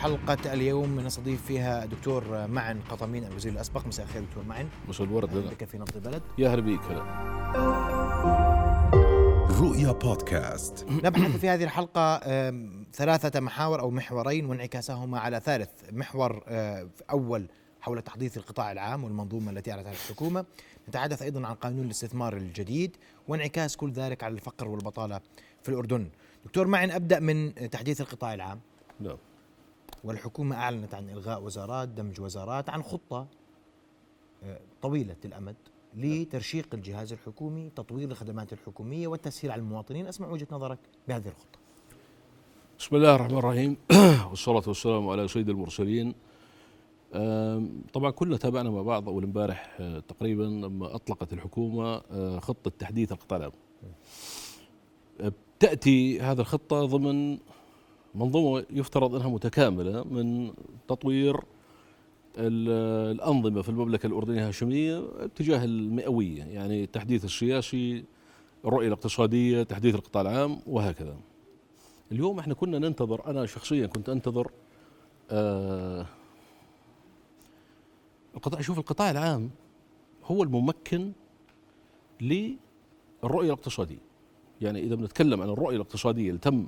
حلقة اليوم نستضيف فيها دكتور معن قطمين الوزير الأسبق. مساء الخير دكتور معن. مساء الورد أهلا لنا. بك في نبض البلد. يا هلا بيك هلا. رؤيا بودكاست. نبحث في هذه الحلقة ثلاثة محاور أو محورين وانعكاسهما على ثالث محور آه، أول حول تحديث القطاع العام والمنظومة التي أعلنتها الحكومة. نتحدث أيضا عن قانون الاستثمار الجديد وانعكاس كل ذلك على الفقر والبطالة في الأردن. دكتور معن أبدأ من تحديث القطاع العام. نعم. والحكومة أعلنت عن إلغاء وزارات دمج وزارات عن خطة آه، طويلة الأمد لترشيق الجهاز الحكومي تطوير الخدمات الحكومية والتسهيل على المواطنين. أسمع وجهة نظرك بهذه الخطة. بسم الله الرحمن الرحيم. والصلاة والسلام على سيد المرسلين. طبعا كلنا تابعنا مع بعض أول امبارح آه، تقريبا لما أطلقت الحكومة آه، خطة تحديث القطاع العام. تأتي هذه الخطة ضمن منظومة يفترض أنها متكاملة من تطوير ال- الأنظمة في المملكة الأردنية الهاشمية اتجاه المئوية يعني التحديث السياسي الرؤية الاقتصادية تحديث القطاع العام وهكذا. اليوم إحنا كنا ننتظر أنا شخصيا كنت أنتظر آه القطاع شوف القطاع العام هو الممكن للرؤية الاقتصادية. يعني إذا بنتكلم عن الرؤية الاقتصادية اللي تم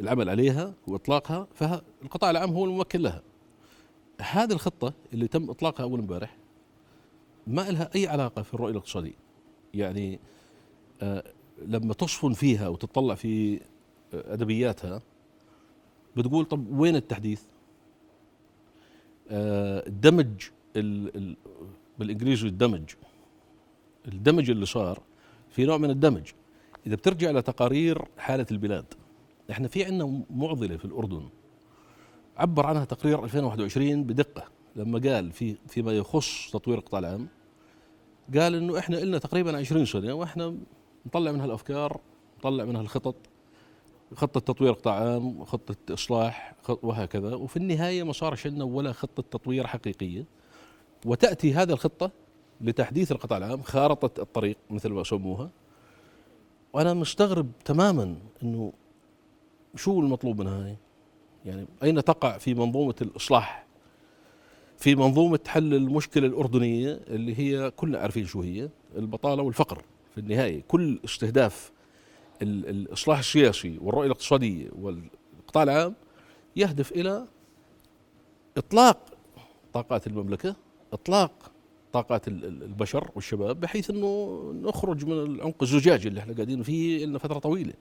العمل عليها وإطلاقها فالقطاع العام هو الممكن لها. هذه الخطة اللي تم إطلاقها أول امبارح ما لها أي علاقة في الرؤية الاقتصادية. يعني آه لما تصفن فيها وتطلع في أدبياتها بتقول طب وين التحديث؟ آه، الدمج ال ال بالإنجليزي الدمج. الدمج اللي صار في نوع من الدمج. إذا بترجع لتقارير حالة البلاد إحنا في عندنا معضلة في الأردن. عبر عنها تقرير 2021 بدقة لما قال في فيما يخص تطوير القطاع العام قال إنه إحنا لنا تقريبا 20 سنة وإحنا نطلع منها الأفكار نطلع منها الخطط خطة تطوير قطاع عام خطة إصلاح وهكذا. وفي النهاية ما صارش عندنا ولا خطة تطوير حقيقية. وتأتي هذه الخطة لتحديث القطاع العام خارطة الطريق مثل ما سموها وأنا مستغرب تماما أنه شو المطلوب منها هاي؟ يعني أين تقع في منظومة الإصلاح؟ في منظومة حل المشكلة الأردنية اللي هي كلنا عارفين شو هي البطالة والفقر. في النهاية كل استهداف ال- الإصلاح السياسي والرؤية الاقتصادية والقطاع العام يهدف إلى إطلاق طاقات المملكة إطلاق طاقات ال- ال- البشر والشباب بحيث إنه نخرج من العنق الزجاجي اللي إحنا قاعدين فيه لنا فترة طويلة.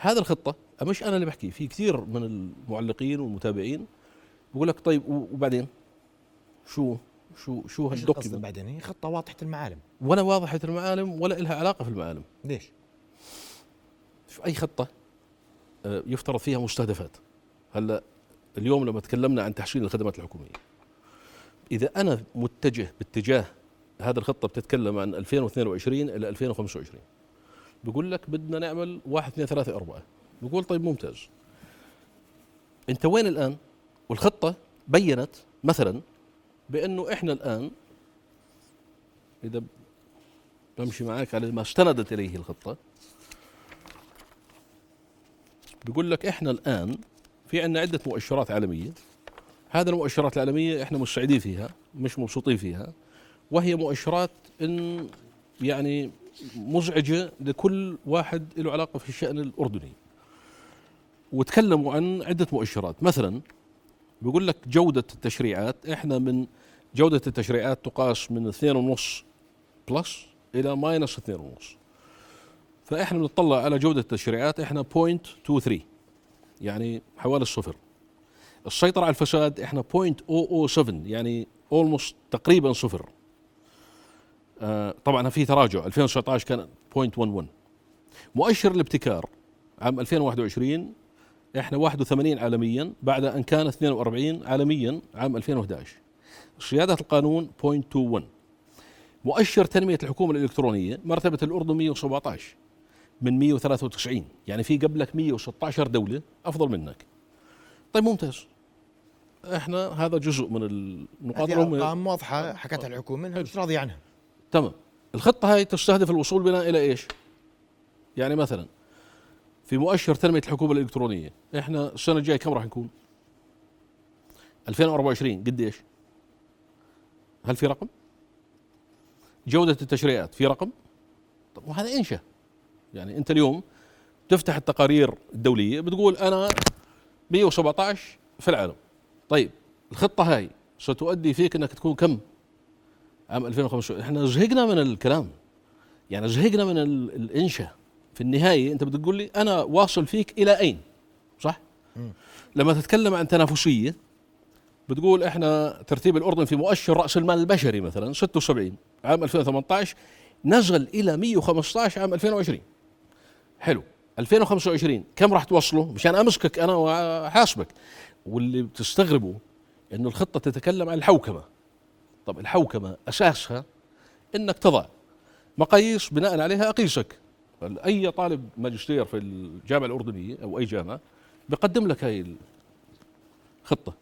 هذا الخطة مش أنا اللي بحكي في كثير من المعلقين والمتابعين بقول لك طيب وبعدين؟ شو شو شو هالدوكيمنت؟ بعدين؟ هي خطة واضحة المعالم. ولا واضحة المعالم ولا لها علاقة في المعالم. ليش؟ في أي خطة آه، يفترض فيها مستهدفات. هلا اليوم لما تكلمنا عن تحسين الخدمات الحكومية إذا أنا متجه باتجاه هذه الخطة بتتكلم عن 2022 إلى 2025 بقول لك بدنا نعمل واحد اثنين ثلاثة أربعة. بقول طيب ممتاز. أنت وين الآن؟ والخطة بينت مثلا بأنه إحنا الآن إذا بمشي معك على ما استندت إليه الخطة بيقول لك إحنا الآن في عندنا عدة مؤشرات عالمية. هذه المؤشرات العالمية إحنا مش سعيدين فيها مش مبسوطين فيها. وهي مؤشرات إن يعني مزعجة لكل واحد له علاقة في الشأن الأردني. وتكلموا عن عدة مؤشرات. مثلا بيقول لك جودة التشريعات إحنا من جودة التشريعات تقاس من 2.5 plus إلى minus 2.5 فإحنا بنطلع على جودة التشريعات إحنا 0.23 يعني حوالي الصفر. السيطرة على الفساد إحنا 0.007 يعني almost تقريبا صفر. طبعا في تراجع. 2019 كان 0.11 مؤشر الابتكار عام 2021 إحنا 81 عالميا بعد أن كان 42 عالميا عام 2011 صياده القانون 0.21 مؤشر تنمية الحكومة الإلكترونية مرتبة الأردن 117 من 193 يعني في قبلك 116 دولة أفضل منك. طيب ممتاز. إحنا هذا جزء من النقاط هذه أرقام واضحة حكتها الحكومة إنها مش راضية عنها. تمام الخطة هاي تستهدف الوصول بنا إلى إيش يعني مثلا في مؤشر تنمية الحكومة الإلكترونية إحنا السنة الجاية كم راح نكون 2024 قديش؟ هل في رقم؟ جودة التشريعات في رقم؟ طب وهذا انشا يعني أنت اليوم تفتح التقارير الدولية بتقول أنا 117 في العالم طيب الخطة هاي ستؤدي فيك إنك تكون كم؟ عام 2025 إحنا زهقنا من الكلام. يعني زهقنا من ال- الإنشاء. في النهاية أنت بتقول لي أنا واصل فيك إلى أين؟ صح؟ لما تتكلم عن تنافسية بتقول إحنا ترتيب الأردن في مؤشر رأس المال البشري مثلا 76 عام 2018 نزل إلى 115 عام 2020 حلو. 2025 كم راح توصله؟ مشان أمسكك أنا وأحاسبك. واللي بتستغربوا إنه الخطة تتكلم عن الحوكمة. طب الحوكمة أساسها إنك تضع مقاييس بناء عليها أقيسك. أي طالب ماجستير في الجامعة الأردنية أو أي جامعة بقدم لك هاي الخطة.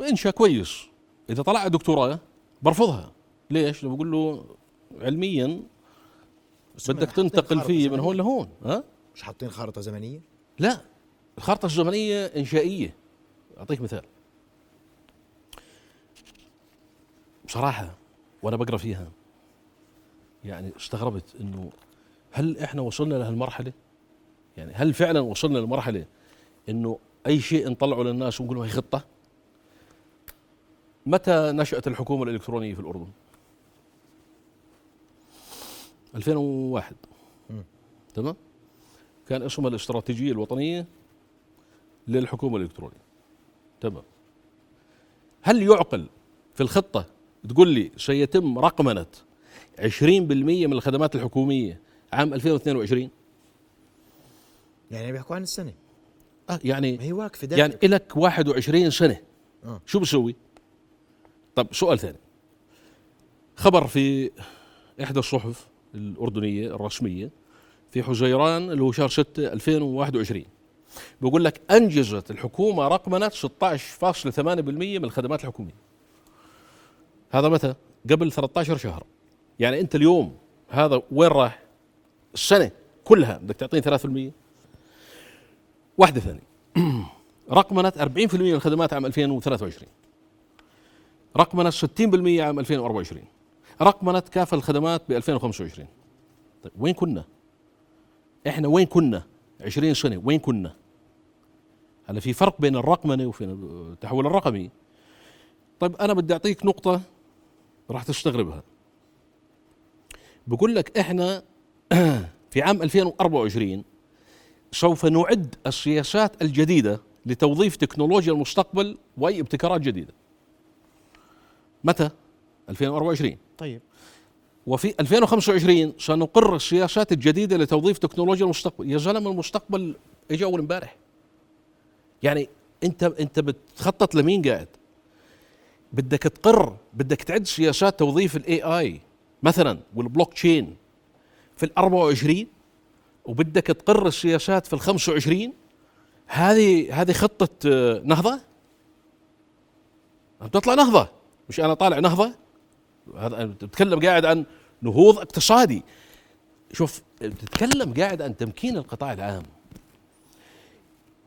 انشا كويس. إذا طلع دكتوراه برفضها. ليش؟ بقول له علميا بدك تنتقل فيه من. هون لهون. ها؟ مش حاطين خارطة زمنية؟ لا. الخارطة الزمنية إنشائية. أعطيك مثال. بصراحة وأنا بقرأ فيها يعني استغربت إنه هل إحنا وصلنا لهالمرحلة؟ يعني هل فعلا وصلنا لمرحلة إنه أي شيء نطلعه للناس ونقول هي خطة؟ متى نشأت الحكومة الإلكترونية في الأردن؟ 2001 تمام؟ كان اسمها الاستراتيجية الوطنية للحكومة الإلكترونية تمام هل يعقل في الخطة تقول لي سيتم رقمنة 20% من الخدمات الحكومية عام 2022 يعني بيحكوا عن السنة. آه يعني ما هي واقفة دائما يعني إلك 21 سنة. آه. شو بسوي؟ طب سؤال ثاني. خبر في إحدى الصحف الأردنية الرسمية في حزيران اللي هو شهر 6 2021 بيقول لك أنجزت الحكومة رقمنة 16.8% من الخدمات الحكومية. هذا متى؟ قبل 13 شهر يعني أنت اليوم هذا وين راح؟ السنة كلها بدك تعطيني 3% واحدة ثانية رقمنة 40% من الخدمات عام 2023 رقمنة 60% عام 2024 رقمنة كافة الخدمات ب 2025 طيب وين كنا؟ إحنا وين كنا؟ 20 سنة وين كنا؟ هلا في فرق بين الرقمنة وفي التحول الرقمي طيب أنا بدي أعطيك نقطة راح تستغربها. بقول لك إحنا في عام 2024 سوف نعد السياسات الجديدة لتوظيف تكنولوجيا المستقبل وأي ابتكارات جديدة. متى؟ 2024 طيب. وفي 2025 سنقر السياسات الجديدة لتوظيف تكنولوجيا المستقبل. يا زلمة المستقبل اجى أول امبارح. يعني أنت أنت بتخطط لمين قاعد؟ بدك تقر بدك تعد سياسات توظيف ال AI مثلا والبلوك تشين في ال 24 وبدك تقر السياسات في ال 25 هذه هذه خطة آه، نهضة؟ عم تطلع نهضة مش أنا طالع نهضة؟ هذا بتتكلم قاعد عن نهوض اقتصادي. شوف بتتكلم قاعد عن تمكين القطاع العام.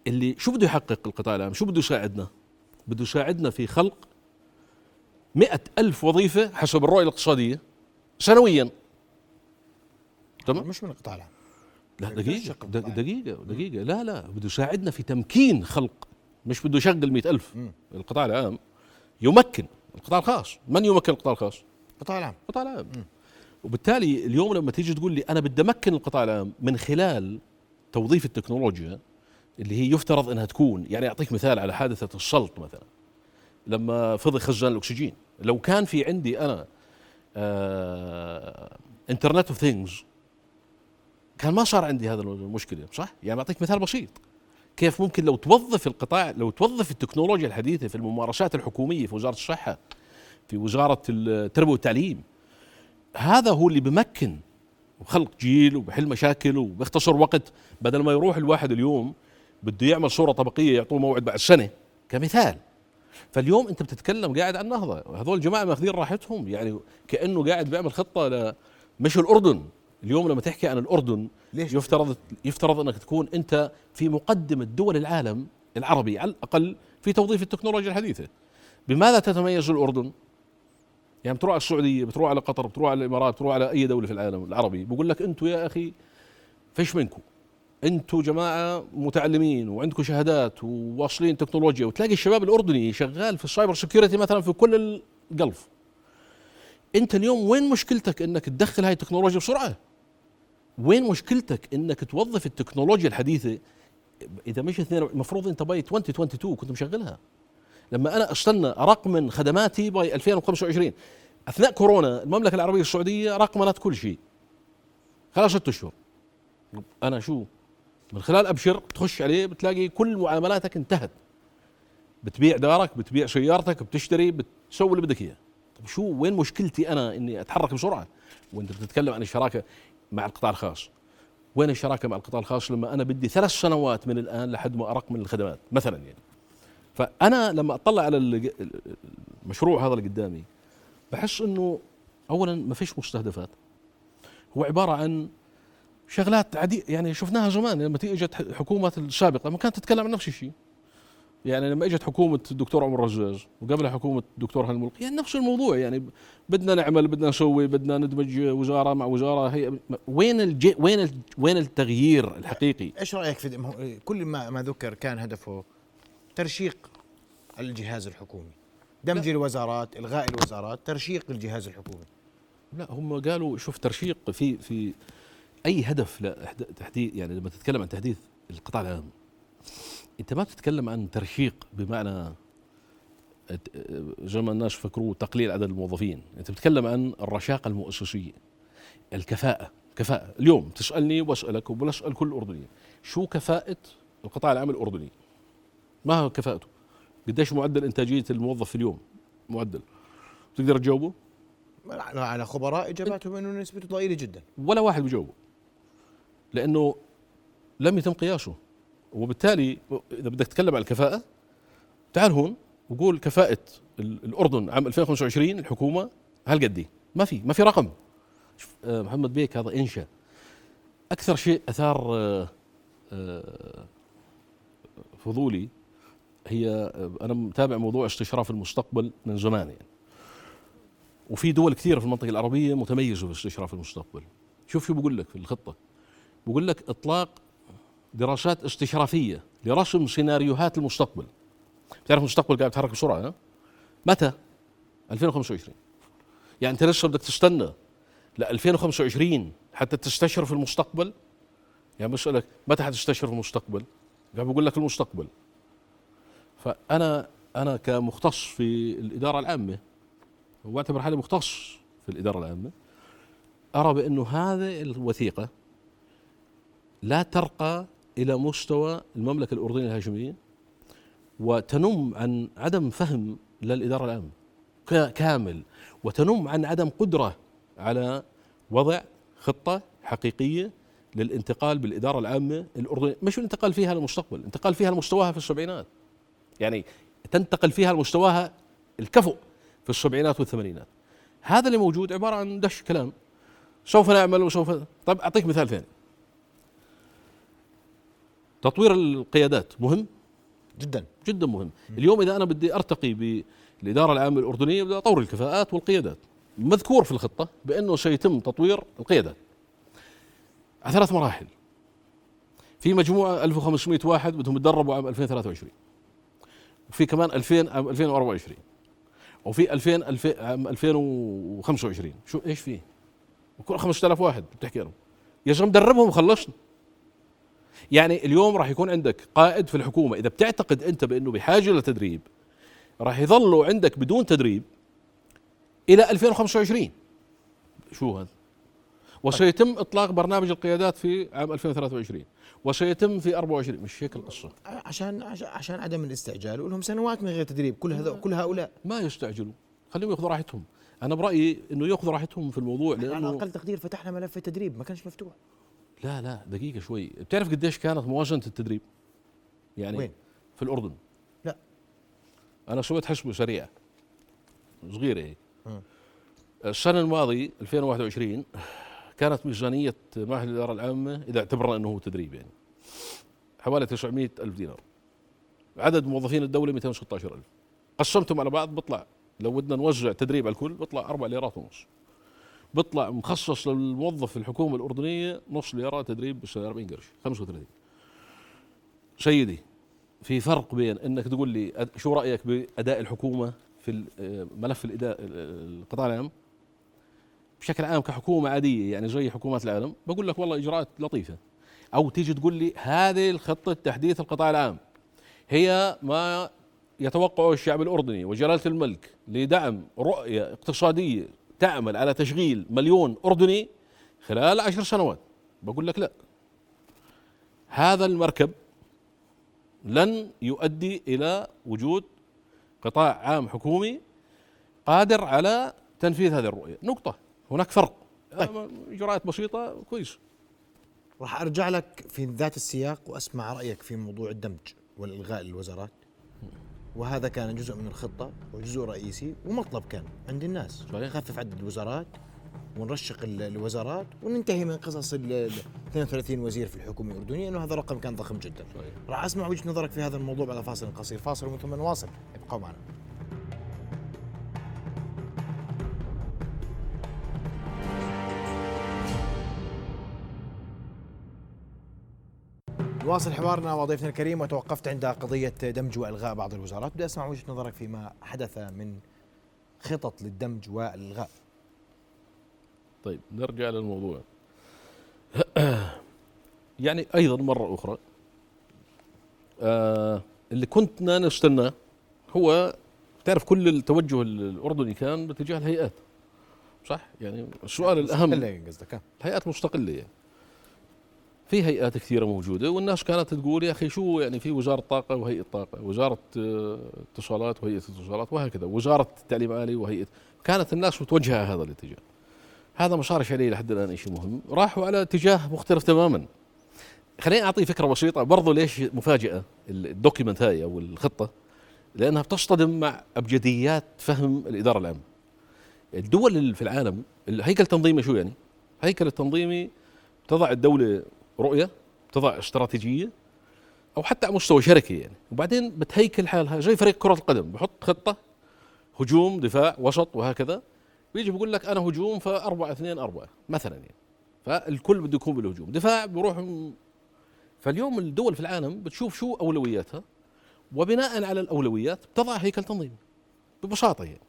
اللي شو بده يحقق القطاع العام؟ شو بده يساعدنا؟ بده يساعدنا في خلق مئة ألف وظيفة حسب الرؤية الاقتصادية سنويا. تمام؟ مش من القطاع العام. لا دقيقة. دقيقة دقيقة. لا لا بده يساعدنا في تمكين خلق مش بده يشغل مئة ألف. القطاع العام يمكن القطاع الخاص. من يمكن القطاع الخاص؟ القطاع العام. القطاع العام. وبالتالي اليوم لما تيجي تقول لي أنا بدي أمكن القطاع العام من خلال توظيف التكنولوجيا اللي هي يفترض إنها تكون يعني أعطيك مثال على حادثة السلط مثلا. لما فضي خزان الأكسجين. لو كان في عندي أنا internet of things كان ما صار عندي هذا المشكلة صح؟ يعني بعطيك مثال بسيط. كيف ممكن لو توظف القطاع لو توظف التكنولوجيا الحديثة في الممارسات الحكومية في وزارة الصحة في وزارة التربية والتعليم هذا هو اللي بمكن وخلق جيل وبحل مشاكل وبيختصر وقت بدل ما يروح الواحد اليوم بده يعمل صورة طبقية يعطوه موعد بعد سنة. كمثال. فاليوم انت بتتكلم قاعد عن نهضة. هذول الجماعه ماخذين راحتهم. يعني كأنه قاعد بيعمل خطة ل مش الأردن. اليوم لما تحكي عن الأردن ليش؟ يفترض يفترض أنك تكون أنت في مقدمة دول العالم العربي على الأقل في توظيف التكنولوجيا الحديثة. بماذا تتميز الأردن؟ يعني بتروح على السعودية بتروح على قطر بتروح على الإمارات بتروح على أي دولة في العالم العربي بقول لك أنتم يا أخي فيش منكم. أنتم جماعة متعلمين وعندكم شهادات وواصلين تكنولوجيا وتلاقي الشباب الأردني شغال في ال cyber security مثلا في كل ال Gulf انت اليوم وين مشكلتك إنك تدخل هاي التكنولوجيا بسرعة؟ وين مشكلتك إنك توظف التكنولوجيا الحديثة؟ إذا مش اثنين المفروض أنت by 2022 كنت مشغلها. لما أنا أستنى ارقمن خدماتي by 2025 أثناء كورونا المملكة العربية السعودية رقمنت كل شيء. خلال ست أشهر. أنا شو؟ من خلال أبشر تخش عليه بتلاقي كل معاملاتك انتهت. بتبيع دارك بتبيع سيارتك بتشتري بتسوي اللي بدك إياه. طب شو وين مشكلتي أنا إني أتحرك بسرعة؟ وأنت بتتكلم عن الشراكة مع القطاع الخاص. وين الشراكة مع القطاع الخاص؟ لما أنا بدي ثلاث سنوات من الآن لحد ما أرق من الخدمات مثلا يعني. فأنا لما أطلع على المشروع هذا اللي قدامي بحس إنه اولا ما فيش مستهدفات. هو عبارة عن شغلات عادية. يعني شفناها زمان لما اجت حكومة السابقة ما كانت تتكلم عن نفس الشيء. يعني لما اجت حكومة الدكتور عمر رزاز وقبلها حكومة الدكتور هاني الملقي يعني نفس الموضوع. يعني بدنا نعمل بدنا نسوي بدنا ندمج وزارة مع وزارة. هي وين الجي وين ال وين التغيير الحقيقي؟ إيش رأيك في كل ما ما ذكر كان هدفه ترشيق الجهاز الحكومي. دمج لا. الوزارات إلغاء الوزارات ترشيق الجهاز الحكومي. لا هم قالوا شوف ترشيق في في أي هدف لتحديث يعني لما تتكلم عن تحديث القطاع العام أنت ما بتتكلم عن ترشيق بمعنى زي ما الناس فكروا تقليل عدد الموظفين أنت بتتكلم عن الرشاقه المؤسسيه الكفاءة كفاءة. اليوم تسألني وأسألك وبسال كل اردني شو كفاءة القطاع العام الأردني؟ ما هو كفاءته؟ قديش معدل إنتاجية الموظف في اليوم؟ معدل. تقدر تجاوبه؟ على خبراء إجاباتهم إنه نسبته ضئيلة جدا. ولا واحد بجاوبه لأنه لم يتم قياسه وبالتالي إذا بدك تتكلم عن الكفاءة تعال هون وقول كفاءة الأردن عام 2025 الحكومة هالقد ما في ما في رقم. شوف آه، محمد بيك هذا إنشأ. أكثر شيء أثار آه، آه، فضولي هي أنا متابع موضوع استشراف المستقبل من زمان يعني. وفي دول كثيرة في المنطقة العربية متميزة في استشراف المستقبل. شوف شو بقول لك في الخطة. بقول لك إطلاق دراسات استشرافية لرسم سيناريوهات المستقبل. بتعرف المستقبل قاعد يتحرك بسرعة ها؟ متى؟ 2025 يعني أنت لسه بدك تستنى ل 2025 حتى تستشرف المستقبل؟ يعني بسألك متى حتستشرف المستقبل؟ قاعد بقول لك المستقبل. فأنا أنا كمختص في الإدارة العامة وأعتبر حالي مختص في الإدارة العامة أرى بأنه هذه الوثيقة لا ترقى إلى مستوى المملكة الأردنية الهاشميه وتنم عن عدم فهم للإدارة العامه كامل وتنم عن عدم قدرة على وضع خطة حقيقية للانتقال بالإدارة العامة الأردنية. مش الانتقال فيها للمستقبل الانتقال فيها لمستواها في السبعينات. يعني تنتقل فيها لمستواها الكفؤ في السبعينات والثمانينات. هذا اللي موجود عبارة عن دش كلام. سوف نعمل وسوف طيب أعطيك مثال ثاني. تطوير القيادات مهم؟ جدا. جدا مهم. اليوم إذا أنا بدي أرتقي بالإدارة العامة الأردنية بدي أطور الكفاءات والقيادات. مذكور في الخطة بأنه سيتم تطوير القيادات. على ثلاث مراحل. في مجموعة 1500 واحد بدهم يتدربوا عام 2023 وفي كمان 2000 عام 2024 وفي 2000 عام 2025 شو إيش في؟ وكل 5000 واحد بتحكي لهم. يا زلمه دربهم وخلصنا. يعني اليوم راح يكون عندك قائد في الحكومة إذا بتعتقد أنت بأنه بحاجة لتدريب راح يظلوا عندك بدون تدريب إلى 2025 شو هذا؟ وسيتم إطلاق برنامج القيادات في عام 2023 وسيتم في 24 مش هيك القصة؟ عشان عشان عدم الاستعجال ولهم سنوات من غير تدريب كل هذا كل هؤلاء. ما يستعجلوا خليهم يأخذوا راحتهم. أنا برأيي إنه يأخذوا راحتهم في الموضوع لأنه على أقل تقدير فتحنا ملف التدريب ما كانش مفتوح. لا لا دقيقة شوي. بتعرف قديش كانت موازنة التدريب؟ يعني وين؟ في الأردن. لا. أنا سويت حسبة سريعة. صغيرة هيك السنة الماضية 2021 كانت ميزانية معهد الإدارة العامة إذا اعتبرنا أنه هو تدريب يعني حوالي 900 ألف دينار. عدد موظفين الدولة 216000 قسمتهم على بعض بيطلع لو بدنا نوزع تدريب على الكل بيطلع أربع ليرات ونص. بيطلع مخصص للموظف في الحكومة الأردنية نص ليرة تدريب ب 40 قرش 35 سيدي في فرق بين إنك تقول لي شو رأيك بأداء الحكومة في آه، ملف الإداء ال- القطاع العام؟ بشكل عام كحكومة عادية يعني زي حكومات العالم بقول لك والله إجراءات لطيفة. أو تيجي تقول لي هذه الخطة تحديث القطاع العام. هي ما يتوقعه الشعب الأردني وجلالة الملك لدعم رؤية اقتصادية تعمل على تشغيل مليون أردني خلال عشر سنوات. بقول لك لا. هذا المركب لن يؤدي إلى وجود قطاع عام حكومي قادر على تنفيذ هذه الرؤية. نقطة. هناك فرق. طيب. إجراءات بسيطة. كويس. راح أرجع لك في ذات السياق وأسمع رأيك في موضوع الدمج والإلغاء للوزارات. وهذا كان جزء من الخطة وجزء رئيسي ومطلب كان عند الناس. صحيح. نخفف عدد الوزارات ونرشق ال- الوزارات وننتهي من قصص ال ال 32 وزير في الحكومة الأردنية إنه هذا رقم كان ضخم جدا. صحيح. راح اسمع وجهه نظرك في هذا الموضوع بعد فاصل قصير. فاصل ومن ثم نواصل. ابقوا معنا. نواصل حوارنا وضيفنا الكريم وتوقفت عند قضية دمج وإلغاء بعض الوزارات. بدي أسمع وجهة نظرك فيما حدث من خطط للدمج والإلغاء. طيب نرجع للموضوع يعني أيضا مرة أخرى آه اللي كنا نستناه هو تعرف كل التوجه الأردني كان باتجاه الهيئات صح؟ يعني السؤال ها؟ الهيئات المستقله يعني. في هيئات كثيرة موجودة والناس كانت تقول يا أخي شو يعني في وزارة طاقة وهيئة طاقة وزارة آه، اتصالات وهيئة اتصالات وهكذا وزارة التعليم الآلي وهيئة كانت الناس متوجهة هذا الاتجاه. هذا ما صارش عليه لحد الآن شيء مهم؟ راحوا على اتجاه مختلف تماما. خليني أعطي فكرة بسيطة برضو ليش مفاجأة الدوكيمنت هاي أو الخطة؟ لأنها بتصطدم مع أبجديات فهم الإدارة العامة. الدول في العالم الهيكل التنظيمي شو يعني؟ هيكل التنظيمي تضع الدولة رؤية تضع استراتيجية أو حتى على مستوى شركه يعني. وبعدين بتهيكل حالها زي فريق كرة القدم بحط خطة هجوم دفاع وسط وهكذا. بيجي بيقول لك أنا هجوم فأربعة اثنين أربعة مثلا يعني. فالكل بده يكون بالهجوم. دفاع بيروح فاليوم الدول في العالم بتشوف شو أولوياتها وبناء على الأولويات بتضع هيكل تنظيمي ببساطة يعني.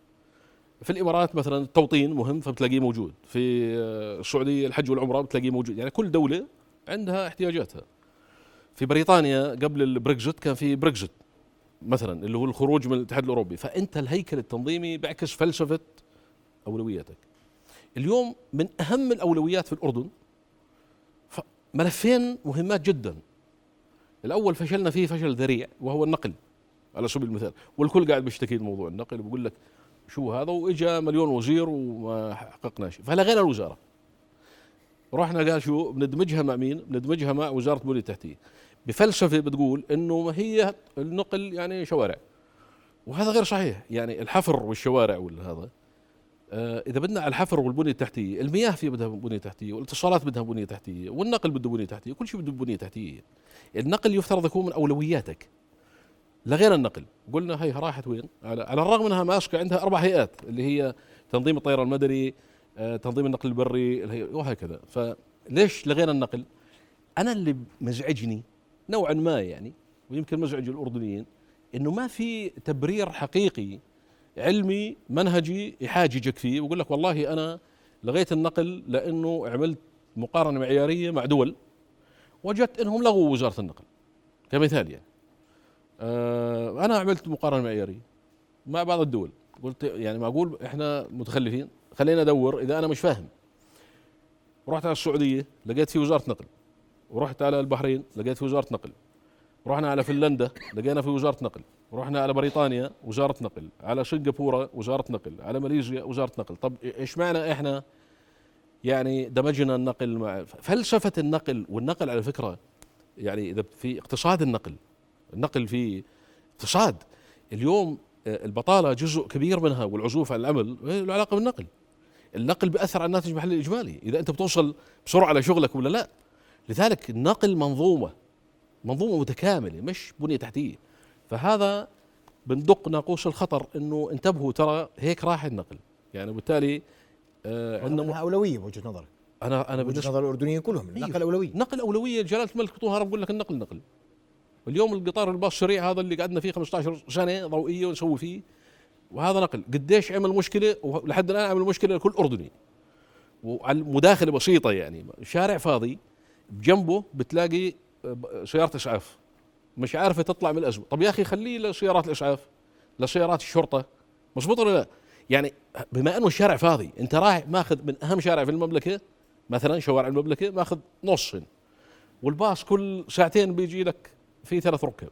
في الإمارات مثلا التوطين مهم فبتلاقيه موجود. في آه، السعودية الحج والعمرة بتلاقيه موجود. يعني كل دولة عندها احتياجاتها. في بريطانيا قبل البريكزت كان في بريكزت مثلا اللي هو الخروج من الاتحاد الأوروبي. فأنت الهيكل التنظيمي بيعكس فلسفة أولوياتك. اليوم من أهم الأولويات في الأردن ملفين مهمات جدا. الأول فشلنا فيه فشل ذريع وهو النقل. على سبيل المثال والكل قاعد بيشتكي موضوع النقل وبقول لك شو هذا؟ وإجا مليون وزير وما حققناش. فلغينا الوزارة. رحنا قال شو بندمجها مع مين؟ بندمجها مع وزارة البنيه التحتية. بفلسفة بتقول إنه هي النقل يعني شوارع. وهذا غير صحيح. يعني الحفر والشوارع والهذا آه إذا بدنا على الحفر والبنية التحتية المياه في بدها بنية تحتية والاتصالات بدها بنية تحتية والنقل بده بنية تحتية كل شيء بده بنية تحتية. النقل يفترض يكون من أولوياتك لغينا النقل. قلنا هي راحت وين؟ على, الرغم إنها ماسكة عندها أربع هيئات اللي هي تنظيم الطيران المدني تنظيم النقل البري وهكذا. فليش لغينا النقل؟ أنا اللي مزعجني نوعا ما يعني ويمكن مزعج الأردنيين إنه ما في تبرير حقيقي علمي منهجي يحاججك فيه ويقول لك والله أنا لغيت النقل لأنه عملت مقارنة معيارية مع دول وجدت إنهم لغوا وزارة النقل كمثال يعني. آه أنا عملت مقارنة معيارية مع بعض الدول. قلت يعني معقول إحنا متخلفين خلينا ادور إذا أنا مش فاهم. رحت على السعودية لقيت في وزارة نقل. ورحت على البحرين لقيت في وزارة نقل. رحنا على فنلندا لقينا في وزارة نقل. رحنا على بريطانيا وزارة نقل. على سنغافورة وزارة نقل. على ماليزيا وزارة نقل. طب إيش معنى إحنا؟ يعني دمجنا النقل مع فلسفة النقل والنقل على فكرة يعني إذا في اقتصاد النقل. النقل في اقتصاد. اليوم آه، البطالة جزء كبير منها والعزوف عن العمل له علاقة بالنقل. النقل بياثر على الناتج المحلي الإجمالي إذا أنت بتوصل بسرعة لشغلك ولا لا. لذلك النقل منظومة منظومة متكاملة مش بنية تحتية. فهذا بندق ناقوس الخطر إنه انتبهوا ترى هيك راح النقل. يعني وبالتالي آه عندنا أولوية بوجهه نظرك. أنا أنا بوجهه نظر الأردنيين كلهم النقل أيوه. أولوية. نقل أولوية جلالة الملك طوهر بقول لك النقل نقل. اليوم القطار الباص السريع هذا اللي قعدنا فيه 15 سنة ضوئية ونسوي فيه. وهذا نقل. قديش عمل مشكلة؟ ولحد الآن عمل مشكلة لكل أردني. وعلى مداخلة بسيطة يعني. شارع فاضي بجنبه بتلاقي سيارة إسعاف. مش عارفة تطلع من الأزمة. طب يا أخي خليه لسيارات الإسعاف لسيارات الشرطة. مضبوط ولا لا؟ يعني بما إنه الشارع فاضي أنت رايح ماخذ من أهم شارع في المملكة مثلا شوارع المملكة ماخذ نص. والباص كل ساعتين بيجي لك في ثلاث ركاب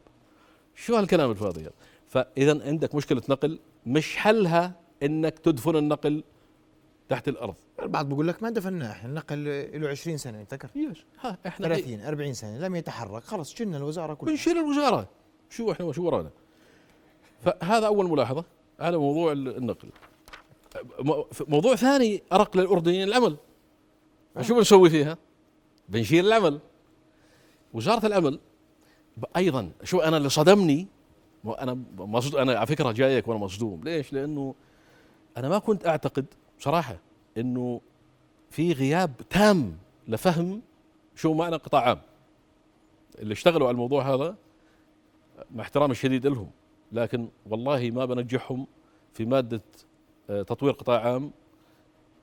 شو هالكلام الفاضي هذا؟ فإذا عندك مشكلة نقل مش حلها إنك تدفن النقل تحت الأرض. البعض بيقول لك ما دفناه النقل له 20 سنة افتكر يس ها إحنا 30 40 سنة لم يتحرك. خلص شلنا الوزارة كلها. بنشيل الوزارة. شو إحنا شو ورانا؟ فهذا أول ملاحظة على موضوع النقل. موضوع ثاني أرق للأردنيين العمل شو بنسوي فيها؟ بنشيل العمل وزارة العمل أيضا شو أنا اللي صدمني؟ وأنا مصد... أنا على فكرة جايك وأنا مصدوم. ليش؟ لأنه أنا ما كنت أعتقد بصراحه إنه في غياب تام لفهم شو معنى قطاع عام. اللي اشتغلوا على الموضوع هذا مع احترامي الشديد لهم. لكن والله ما بنجحهم في مادة آه، تطوير قطاع عام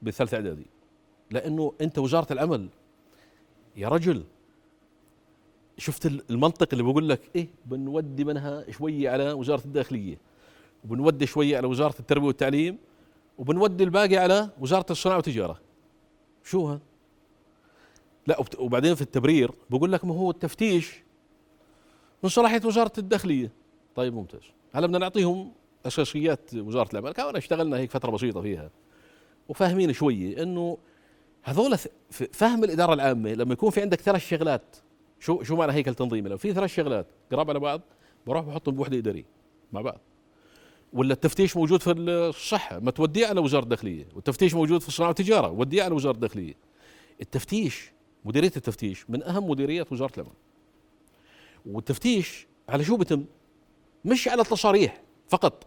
بالثالث إعدادي. لأنه أنت وزارة العمل يا رجل شفت المنطق اللي بقول لك إيه بنودي منها شوية على وزارة الداخلية وبنودي شوية على وزارة التربية والتعليم وبنودي الباقي على وزارة الصناعة والتجارة. شو ها؟ لا وبعدين في التبرير بقول لك ما هو التفتيش. من صلاحيه وزارة الداخلية. طيب ممتاز. هلا بدنا نعطيهم أساسيات وزارة العمل كمان اشتغلنا هيك فترة بسيطة فيها. وفاهمين شوية إنه هذول فهم الإدارة العامة لما يكون في عندك ثلاث شغلات شو شو معنى هيكل تنظيمي لو في ثلاث شغلات قراب على بعض بروح بحطهم بوحدة إدارية مع بعض. ولا التفتيش موجود في الصحة ما توديه على وزارة الداخلية والتفتيش موجود في الصناعه والتجاره وديه على وزارة الداخلية. التفتيش مديرية التفتيش من أهم مديريات وزارة العمل والتفتيش على شو بتم مش على التصاريح فقط.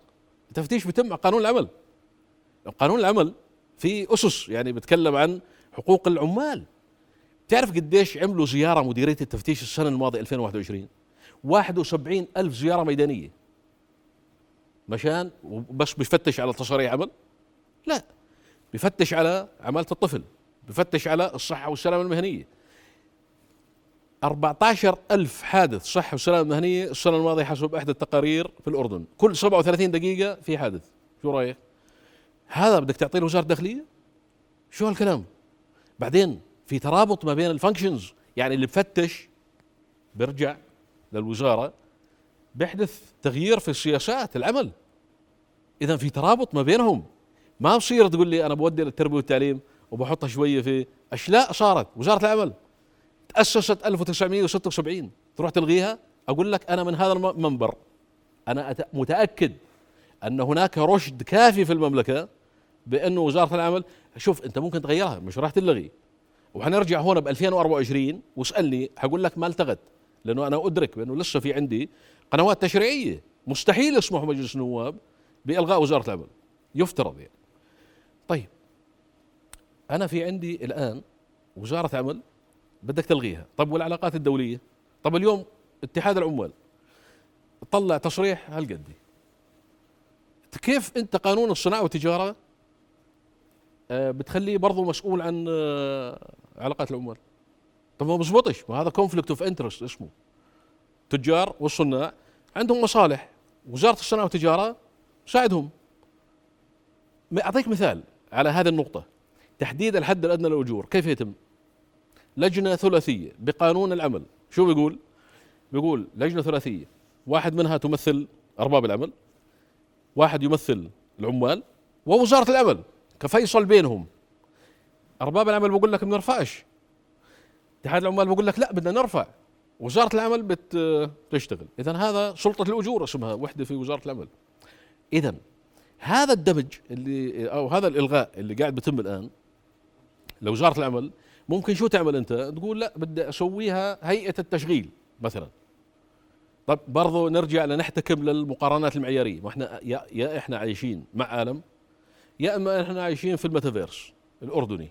التفتيش بتم على قانون العمل. قانون العمل في أسس يعني بتكلم عن حقوق العمال. تعرف قديش عملوا زيارة مديرية التفتيش السنة الماضية 2021 71 ألف زيارة ميدانية. مشان؟ بس بيفتش على تصاريح عمل؟ لا. بيفتش على عمالة الطفل. بيفتش على الصحة والسلامة المهنية. 14 ألف حادث صحة وسلامة مهنية السنة الماضية حسب إحدى التقارير في الأردن. كل 37 دقيقة في حادث. شو رأيك؟ هذا بدك تعطيه وزارة الداخلية شو هالكلام؟ بعدين في ترابط ما بين الفانكشنز يعني اللي بفتش بيرجع للوزارة بيحدث تغيير في سياسات العمل. إذا في ترابط ما بينهم. ما بصير تقول لي أنا بودي للتربيه والتعليم وبحطها شوية في اشلاء صارت. وزارة العمل تأسست 1976 تروح تلغيها؟ أقول لك أنا من هذا المنبر أنا متأكد أن هناك رشد كافي في المملكة بانه وزارة العمل شوف أنت ممكن تغيرها مش راح تلغي. وحنرجع هون ب 2024 واسألني حقول لك ما التغت لأنه أنا أدرك بأنه لسه في عندي قنوات تشريعية مستحيل يسمح مجلس النواب بإلغاء وزارة العمل يفترض يعني. طيب. أنا في عندي الآن وزارة عمل بدك تلغيها. طب والعلاقات الدولية؟ طب اليوم اتحاد العمال طلع تصريح هالقد. كيف أنت قانون الصناعة والتجارة بتخليه برضه مسؤول عن آه، علاقات العمال طب ما بزبطش ما هذا conflict of interest اسمه. تجار والصناع عندهم مصالح وزارة الصناعة والتجارة ساعدهم أعطيك مثال على هذه النقطة. تحديد الحد الأدنى للأجور كيف يتم؟ لجنة ثلاثية بقانون العمل. شو بيقول؟ بيقول لجنة ثلاثية واحد منها تمثل أرباب العمل واحد يمثل العمال ووزارة العمل. كفيصل بينهم. أرباب العمل بقول لك ما بنرفعش اتحاد العمال بقول لك لا بدنا نرفع. وزارة العمل بتشتغل اذا هذا سلطة الأجور اسمها وحدة في وزارة العمل. اذا هذا الدمج اللي أو هذا الإلغاء اللي قاعد بيتم الآن لوزارة العمل ممكن شو تعمل أنت؟ تقول لا بدي أسويها هيئة التشغيل مثلا. طب برضو نرجع لنحتكم للمقارنات المعيارية. ما إحنا يا, يا إحنا عايشين مع عالم يا إما إحنا عايشين في الميتافيرس الأردني.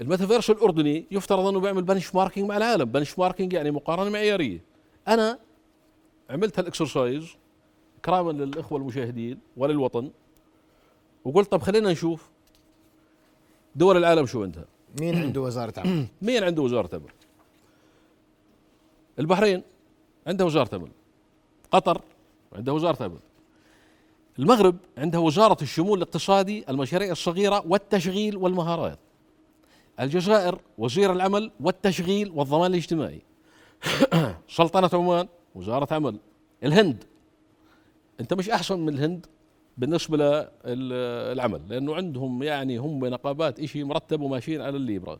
الميتافيرس الأردني يفترض أنه بيعمل benchmarking مع العالم. benchmarking يعني مقارنة معيارية. أنا عملت هال exercise اكراما للإخوة المشاهدين وللوطن وقلت طب خلينا نشوف دول العالم شو عندها. مين عنده وزارة عمل مين عنده وزارة عمل البحرين عندها وزارة عمل قطر عندها وزارة عمل المغرب عندها وزارة الشمول الاقتصادي المشاريع الصغيرة والتشغيل والمهارات. الجزائر وزير العمل والتشغيل والضمان الاجتماعي. سلطنة عمان وزارة عمل. الهند. انت مش أحسن من الهند بالنسبة للعمل لأنه عندهم يعني هم نقابات إشي مرتب وماشيين على الليبرا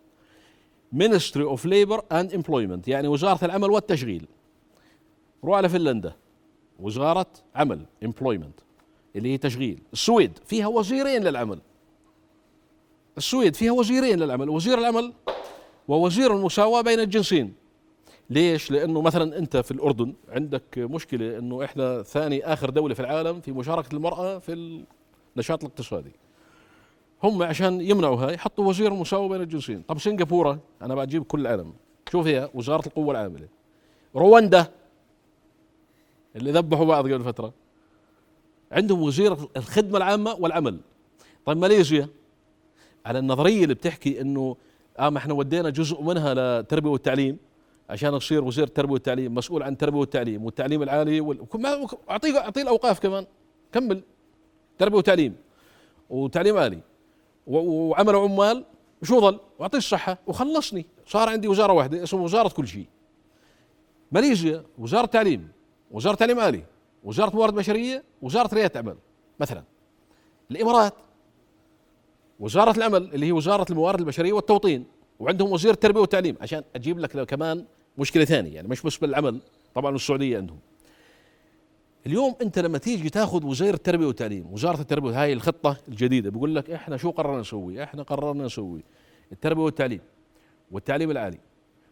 Ministry of Labor and Employment يعني وزارة العمل والتشغيل. روح على فنلندا وزارة عمل Employment. اللي هي تشغيل السويد فيها وزيرين للعمل. السويد فيها وزيرين للعمل. وزير العمل ووزير المساواة بين الجنسين. ليش؟ لأنه مثلا أنت في الأردن عندك مشكلة أنه إحنا ثاني آخر دولة في العالم في مشاركة المرأة في النشاط الاقتصادي. هم عشان يمنعوا هاي حطوا وزير المساواة بين الجنسين. طب سنغافورة أنا بجيب كل العالم شوف هي وزارة القوة العاملة. رواندا اللي ذبحوا بعض قبل فترة. عندهم وزير الخدمة العامة والعمل. طيب ماليزيا على النظرية اللي بتحكي إنه آه ما إحنا ودينا جزء منها للتربية والتعليم عشان يصير وزير التربية والتعليم مسؤول عن التربية والتعليم والتعليم العالي وال... أعطيه أعطيه الأوقاف كمان. كمل. تربية وتعليم وتعليم عالي وعمل عمال. شو ظل؟ واعطيه الصحة وخلصني. صار عندي وزارة واحدة اسمها وزارة كل شيء. ماليزيا وزارة تعليم وزارة تعليم عالي وزارة موارد بشرية وزارة ريادة أعمال مثلا. الإمارات وزارة العمل اللي هي وزارة الموارد البشرية والتوطين وعندهم وزير التربية والتعليم. عشان أجيب لك كمان مشكلة ثانية يعني مش بس بالعمل طبعا السعودية عندهم. اليوم أنت لما تيجي تاخذ وزير التربية والتعليم وزاره التربية هاي الخطة الجديدة بيقول لك إحنا شو قررنا نسوي؟ إحنا قررنا نسوي التربية والتعليم والتعليم العالي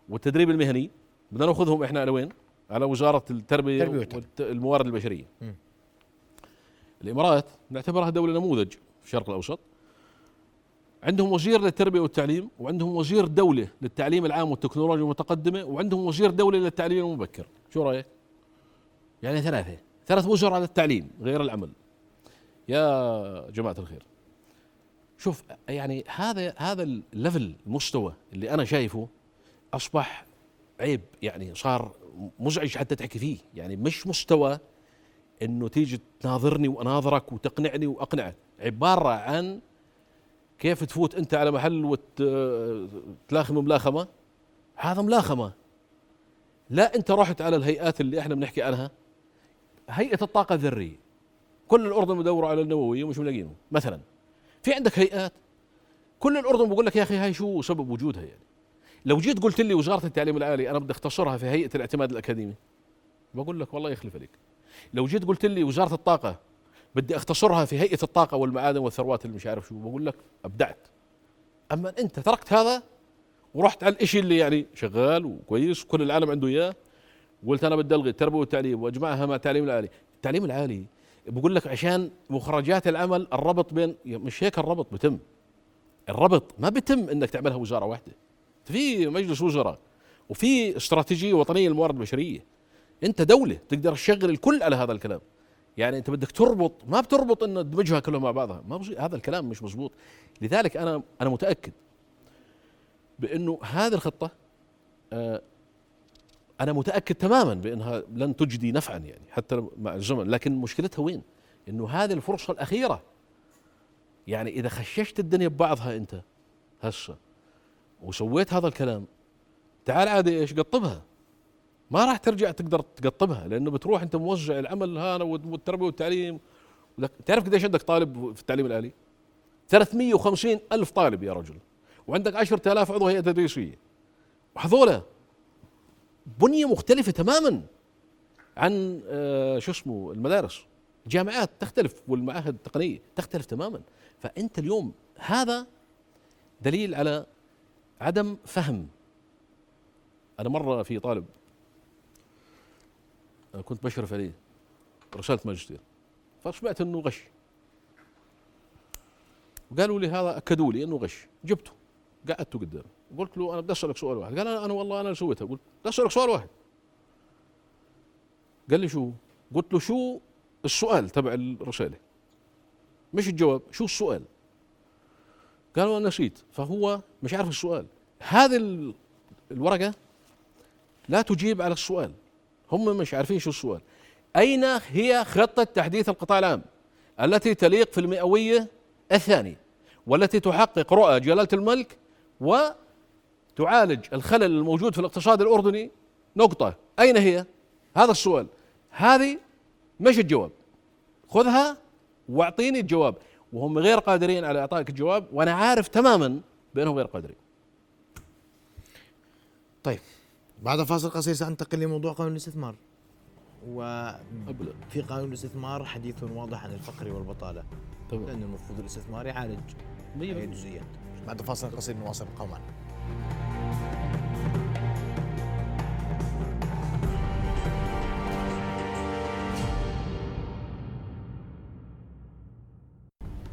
والتدريب المهني. بدنا ناخذهم إحنا على وين؟ على وزارة التربية والموارد البشرية. م. الإمارات نعتبرها دولة نموذج في الشرق الأوسط. عندهم وزير للتربية والتعليم وعندهم وزير دولة للتعليم العام والتكنولوجيا المتقدمة وعندهم وزير دولة للتعليم المبكر. شو رأيك؟ يعني ثلاثة. ثلاث وزراء للتعليم غير العمل. يا جماعة الخير. شوف يعني هذا هذا الليفل المستوى اللي أنا شايفه أصبح عيب يعني صار مزعج حتى تحكي فيه. يعني مش مستوى إنه تيجي تناظرني وأناظرك وتقنعني وأقنعك. عبارة عن كيف تفوت أنت على محل وتلاخم ملاخمة؟ هذا ملاخمة. لا أنت رحت على الهيئات اللي إحنا بنحكي عنها. هيئة الطاقة الذرية. كل الأردن بدوروا على النووية ومش ملاقينه مثلا. في عندك هيئات. كل الأردن بقول لك يا أخي هاي شو سبب وجودها يعني؟ لو جيت قلت لي وزاره التعليم العالي أنا بدي أختصرها في هيئة الاعتماد الأكاديمي بقول لك والله يخلف عليك لو جيت قلت لي وزاره الطاقة بدي أختصرها في هيئة الطاقة والمعادن والثروات اللي مش عارف شو بقول لك أبدعت. أما أنت تركت هذا ورحت على الشيء اللي يعني شغال وكويس وكل العالم عنده إياه وقلت أنا بدي ألغي التربيه والتعليم وأجمعها مع التعليم العالي. التعليم العالي بقول لك عشان مخرجات العمل الربط بين مش هيك الربط بتم. الربط ما بتم إنك تعملها وزارة واحدة. في مجلس وزراء وفي استراتيجية وطنية للموارد البشرية. أنت دولة تقدر تشغل الكل على هذا الكلام. يعني أنت بدك تربط ما بتربط انه تدمجها كلها مع بعضها. ما هذا الكلام مش مزبوط لذلك أنا أنا متأكد بأنه هذه الخطة آه أنا متأكد تماما بأنها لن تجدي نفعا يعني حتى مع الزمن. لكن مشكلتها وين؟ إنه هذه الفرصة الأخيرة. يعني إذا خششت الدنيا ببعضها أنت هسه وسويت هذا الكلام. تعال عادي إيش قطبها؟ ما راح ترجع تقدر تقطبها لأنه بتروح أنت موزع العمل هذا والتربية والتعليم. تعرف قديش عندك طالب في التعليم الآلي؟ 350 ألف طالب يا رجل. وعندك 10000 عضو هيئة تدريسية. وهذولا بنية مختلفة تماما عن آه شو اسمه المدارس. الجامعات تختلف والمعاهد التقنية تختلف تماما. فأنت اليوم هذا دليل على عدم فهم. أنا مرة في طالب كنت بشرف عليه رسالة ماجستير. فسمعت إنه غش. وقالوا لي هذا أكدوا لي إنه غش. جبته. قعدته قدامي قلت له أنا بدي أسألك سؤال واحد. قال أنا, أنا والله أنا سويتها. قلت بدي أسألك سؤال واحد. قال لي شو؟ قلت له شو السؤال تبع الرسالة؟ مش الجواب شو السؤال؟ قالوا أنا نسيت فهو مش عارف السؤال. هذه ال- الورقة لا تجيب على السؤال. هم مش عارفين شو السؤال. أين هي خطة تحديث القطاع العام؟ التي تليق في المئوية الثانية والتي تحقق رؤى جلالة الملك وتعالج الخلل الموجود في الاقتصاد الأردني؟ نقطة. أين هي؟ هذا السؤال. هذه مش الجواب. خذها واعطيني الجواب. وهم غير قادرين على إعطائك الجواب وأنا عارف تماما بأنهم غير قادرين. طيب بعد فاصل قصير سأنتقل لموضوع قانون الاستثمار. وفي أبدا قانون الاستثمار حديث واضح عن الفقر والبطالة. تمام. لأن المفروض الاستثمار يعالج هي بالمية. الجزئيات بعد فاصل قصير نواصل ابقوا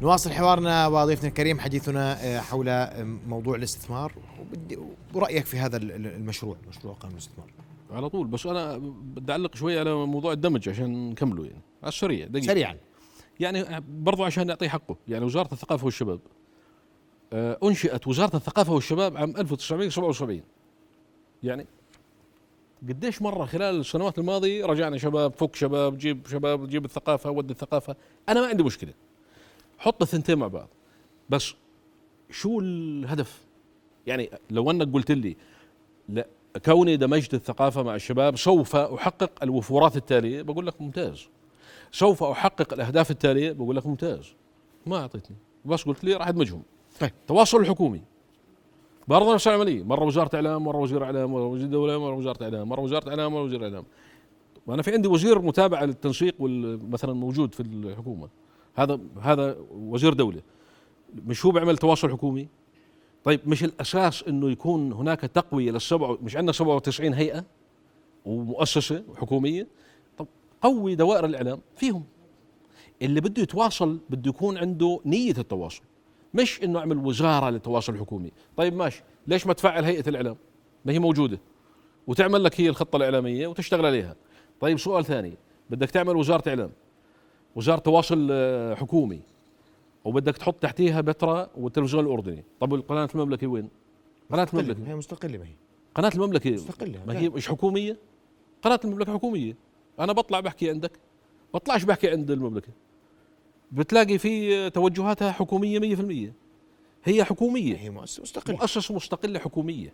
نواصل حوارنا وضيفنا الكريم حديثنا آه، حول آه، موضوع الاستثمار. وبدي- ورأيك في هذا ال- ال- المشروع مشروع قانون الاستثمار. على طول بس أنا بدي اعلق شوي على موضوع الدمج عشان نكمله يعني. على السريع دقيقة. سريعا. يعني برضو عشان نعطيه حقه. يعني وزارة الثقافة والشباب آه، أنشئت وزارة الثقافة والشباب عام 1977 يعني قديش مرة خلال السنوات الماضية رجعنا شباب فك شباب جيب شباب جيب الثقافة ودي الثقافة. أنا ما عندي مشكلة. حط الثنتين مع بعض. بس شو الهدف؟ يعني لو انك قلت لي لا كوني دمجت الثقافة مع الشباب سوف أحقق الوفورات التالية؟ بقول لك ممتاز. سوف أحقق الأهداف التالية؟ بقول لك ممتاز. ما أعطيتني. بس قلت لي راح أدمجهم. طيب. التواصل الحكومي برضه نفس العملية. مرة وزارة إعلام مرة وزير إعلام مرة وزير دوله مرة وزارة إعلام مرة وزارة إعلام مرة وزير إعلام. وأنا في عندي وزير متابعه للتنسيق مثلا موجود في الحكومة. هذا هذا وزير دولة. مش هو بيعمل تواصل حكومي؟ طيب مش الأساس إنه يكون هناك تقوية للسبع مش عندنا 97 هيئة ومؤسسة حكومية؟ طب قوي دوائر الإعلام فيهم. اللي بده يتواصل بده يكون عنده نية التواصل مش إنه اعمل وزارة للتواصل الحكومي. طيب ماشي ليش ما تفعل هيئة الإعلام؟ ما هي موجودة. وتعمل لك هي الخطة الإعلامية وتشتغل عليها. طيب سؤال ثاني بدك تعمل وزارة إعلام. وزاره تواصل آه، حكومي. وبدك تحط تحتيها بتراء والتلفزيون الأردني. طب القناه المملكة وين؟ قناة المملكة. هي مستقلة ما هي. قناة المملكة. مستقلة ما هي مش حكومية؟ قناة المملكة حكومية. أنا بطلع بحكي عندك. بطلعش بحكي عند المملكة. بتلاقي في توجهاتها حكومية 100% هي حكومية. هي مؤسسة مستقلة. مؤسسة مستقلة حكومية.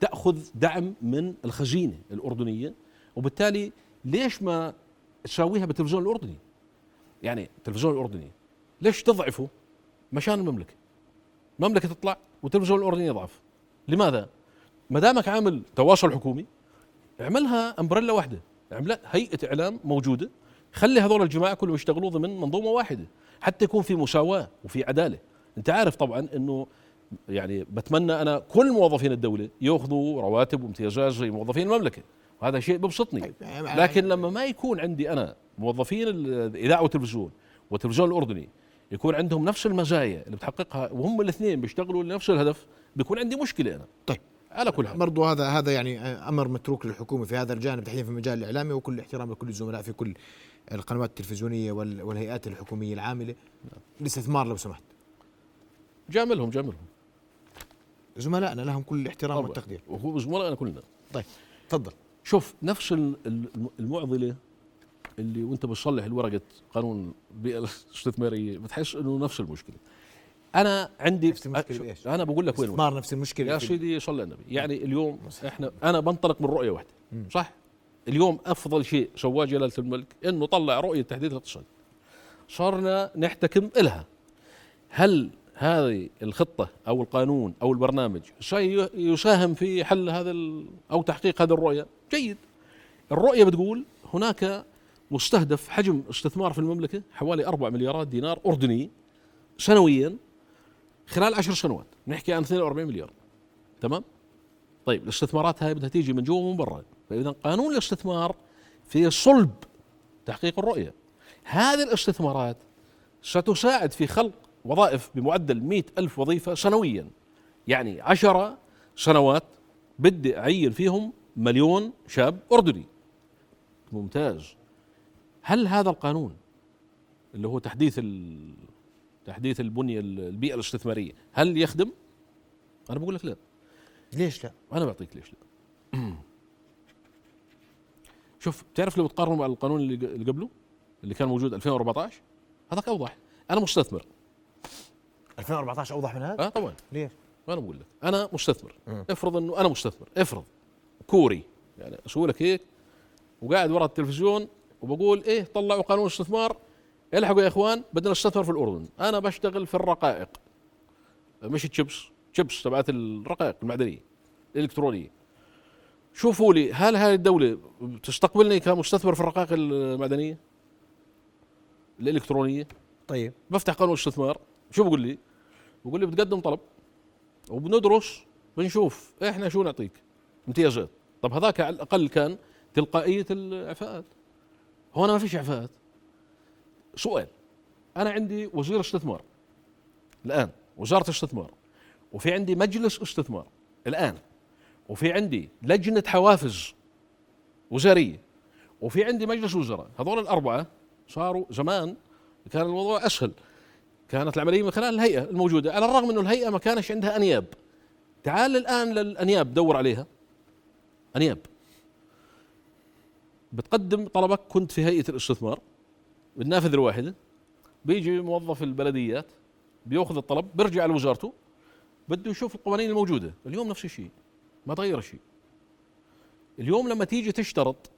تأخذ دعم من الخزينة الأردنية. وبالتالي ليش ما تساويها بالتلفزيون الأردني؟ يعني التلفزيون الأردني. ليش تضعفه؟ مشان المملكة. المملكة تطلع والتلفزيون الأردني يضعف. لماذا؟ ما دامك عامل تواصل حكومي اعملها أمبريلا واحدة. اعملها هيئة إعلام موجودة. خلي هذول الجماعة كلهم يشتغلوا ضمن منظومة واحدة. حتى يكون في مساواة وفي عدالة. أنت عارف طبعا إنه يعني بتمنى أنا كل موظفين الدولة يأخذوا رواتب وامتيازات زي موظفين المملكة. وهذا شيء ببسطني. طيب، يعني لكن لما ما يكون عندي أنا موظفين الإذاعة والتلفزيون والتلفزيون الأردني يكون عندهم نفس المزايا اللي بتحققها وهم الاثنين بيشتغلوا لنفس الهدف بيكون عندي مشكلة أنا. طيب. على كل حال. برضو هذا هذا يعني أمر متروك للحكومة في هذا الجانب تحديدا في المجال الإعلامي وكل احترام لكل الزملاء في كل القنوات التلفزيونية وال- والهيئات الحكومية العاملة. الاستثمار لو سمحت. جاملهم جاملهم. زملائنا لهم كل الاحترام. والتقدير. وهو زملائنا كلنا. طيب تفضل. شوف نفس ال- ال- المعضلة اللي وانت بتصلح الورقة قانون البيئه الاستثماريه بتحس إنه نفس المشكلة. أنا عندي نفس المشكلة أ- بإيش؟ أنا بقول لك وين استثمار نفس المشكلة يا سيدي صلى النبي. يعني اليوم إحنا أنا بنطلق من رؤية واحدة صح؟ اليوم أفضل شيء سواه جلالة الملك إنه طلع رؤية تحديث الاقتصاد. صرنا نحتكم إلها. هل هذه الخطة أو القانون أو البرنامج سيساهم في حل هذا أو تحقيق هذه الرؤية؟ جيد. الرؤية بتقول هناك مستهدف حجم استثمار في المملكة حوالي 4 مليارات دينار أردني سنويا خلال عشر سنوات. نحكي عن 42 مليار. تمام؟ طيب الاستثمارات هاي بدها تيجي من جوا ومن برا. فإذا قانون الاستثمار في صلب تحقيق الرؤية. هذه الاستثمارات ستساعد في خلق وظائف بمعدل مئة ألف وظيفة سنويا. يعني عشرة سنوات بدي أعين فيهم مليون شاب أردني. ممتاز. هل هذا القانون اللي هو تحديث تحديث البنية البيئة الاستثمارية هل يخدم؟ أنا بقول لك لا. ليش لا؟ أنا بعطيك ليش لا. شوف تعرف لو تقارنه مع القانون اللي قبله؟ اللي كان موجود 2014 هذاك أوضح. أنا مستثمر. 2014 أوضح من هذا؟ آه طبعا. ليش؟ أنا بقول لك أنا مستثمر. م. افرض إنه أنا مستثمر. افرض. كوري. يعني أسوي لك هيك وقاعد ورا التلفزيون وبقول إيه طلعوا قانون استثمار. إلحقوا يا إخوان بدنا نستثمر في الأردن. أنا بشتغل في الرقائق. مش تشيبس تشيبس تبعت الرقائق المعدنية الإلكترونية. شوفوا لي هل هذه الدولة تستقبلني كمستثمر في الرقائق المعدنية؟ الإلكترونية. طيب. بفتح قانون استثمار. شو بقول لي؟ بقول لي بتقدم طلب وبندرس بنشوف إحنا شو نعطيك؟ امتيازات. طب هذاك على الأقل كان تلقائية الإعفاءات. هون ما فيش إعفاءات. سؤال أنا عندي وزير استثمار. الآن وزارة استثمار. وفي عندي مجلس استثمار. الآن. وفي عندي لجنة حوافز وزارية. وفي عندي مجلس وزراء. هذول الأربعة صاروا زمان كان الموضوع أسهل. كانت العملية من خلال الهيئة الموجودة. على الرغم إنه الهيئة ما كانش عندها أنياب. تعال الآن للأنياب دور عليها. أنياب. بتقدم طلبك كنت في هيئة الاستثمار بالنافذه الواحدة بيجي موظف البلديات بيأخذ الطلب بيرجع لوزارته بده يشوف القوانين الموجودة. اليوم نفس الشيء ما تغير شيء. اليوم لما تيجي تشترط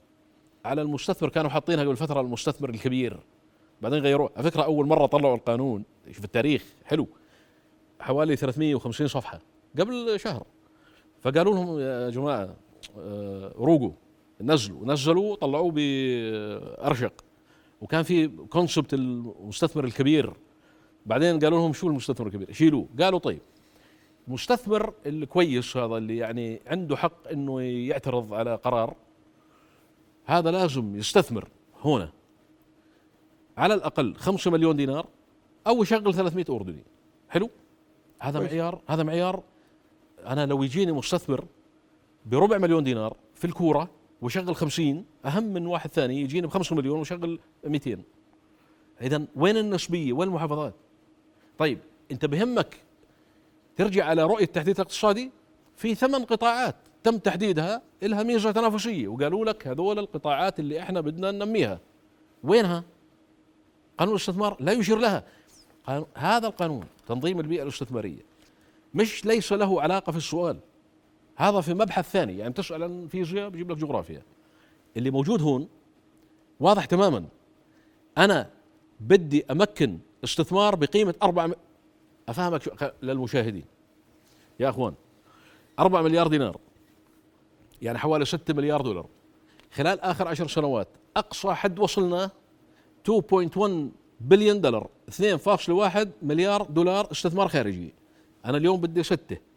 على المستثمر كانوا حاطينها قبل فترة المستثمر الكبير بعدين غيروه على فكرة أول مرة طلعوا القانون في التاريخ حلو. حوالي 350 صفحة قبل شهر. فقالوا لهم يا جماعة آه، روقوا. نزلوا نزلوا طلعوه بأرشق. وكان في كونسبت المستثمر الكبير. بعدين قالوا لهم شو المستثمر الكبير؟ شيلوه. قالوا طيب المستثمر الكويس هذا اللي يعني عنده حق إنه يعترض على قرار هذا لازم يستثمر هنا. على الأقل 5 مليون دينار أو يشغل 300 اردني حلو؟ هذا معيار هذا معيار. أنا لو يجيني مستثمر بربع مليون دينار في الكورة ويشغل 50 أهم من واحد ثاني يجيني ب 5 مليون ويشغل 200 اذا وين النسبيه وين المحافظات؟ طيب أنت بهمك ترجع على رؤية التحديث الاقتصادي؟ في ثمان قطاعات تم تحديدها لها ميزة تنافسية وقالوا لك هذول القطاعات اللي إحنا بدنا ننميها. وينها؟ قانون الاستثمار لا يشير لها. هذا القانون تنظيم البيئة الاستثمارية مش ليس له علاقة في السؤال. هذا في مبحث ثاني يعني تسال عن فيزياء بجيب لك جغرافيا. اللي موجود هون واضح تماما. أنا بدي أمكن استثمار بقيمة أربعة أفهمك للمشاهدين. يا أخوان أربعة مليار دينار يعني حوالي 6 مليار دولار. خلال آخر عشر سنوات أقصى حد وصلنا 2.1 بليون دولار 2.1 مليار دولار استثمار خارجي. أنا اليوم بدي ستة.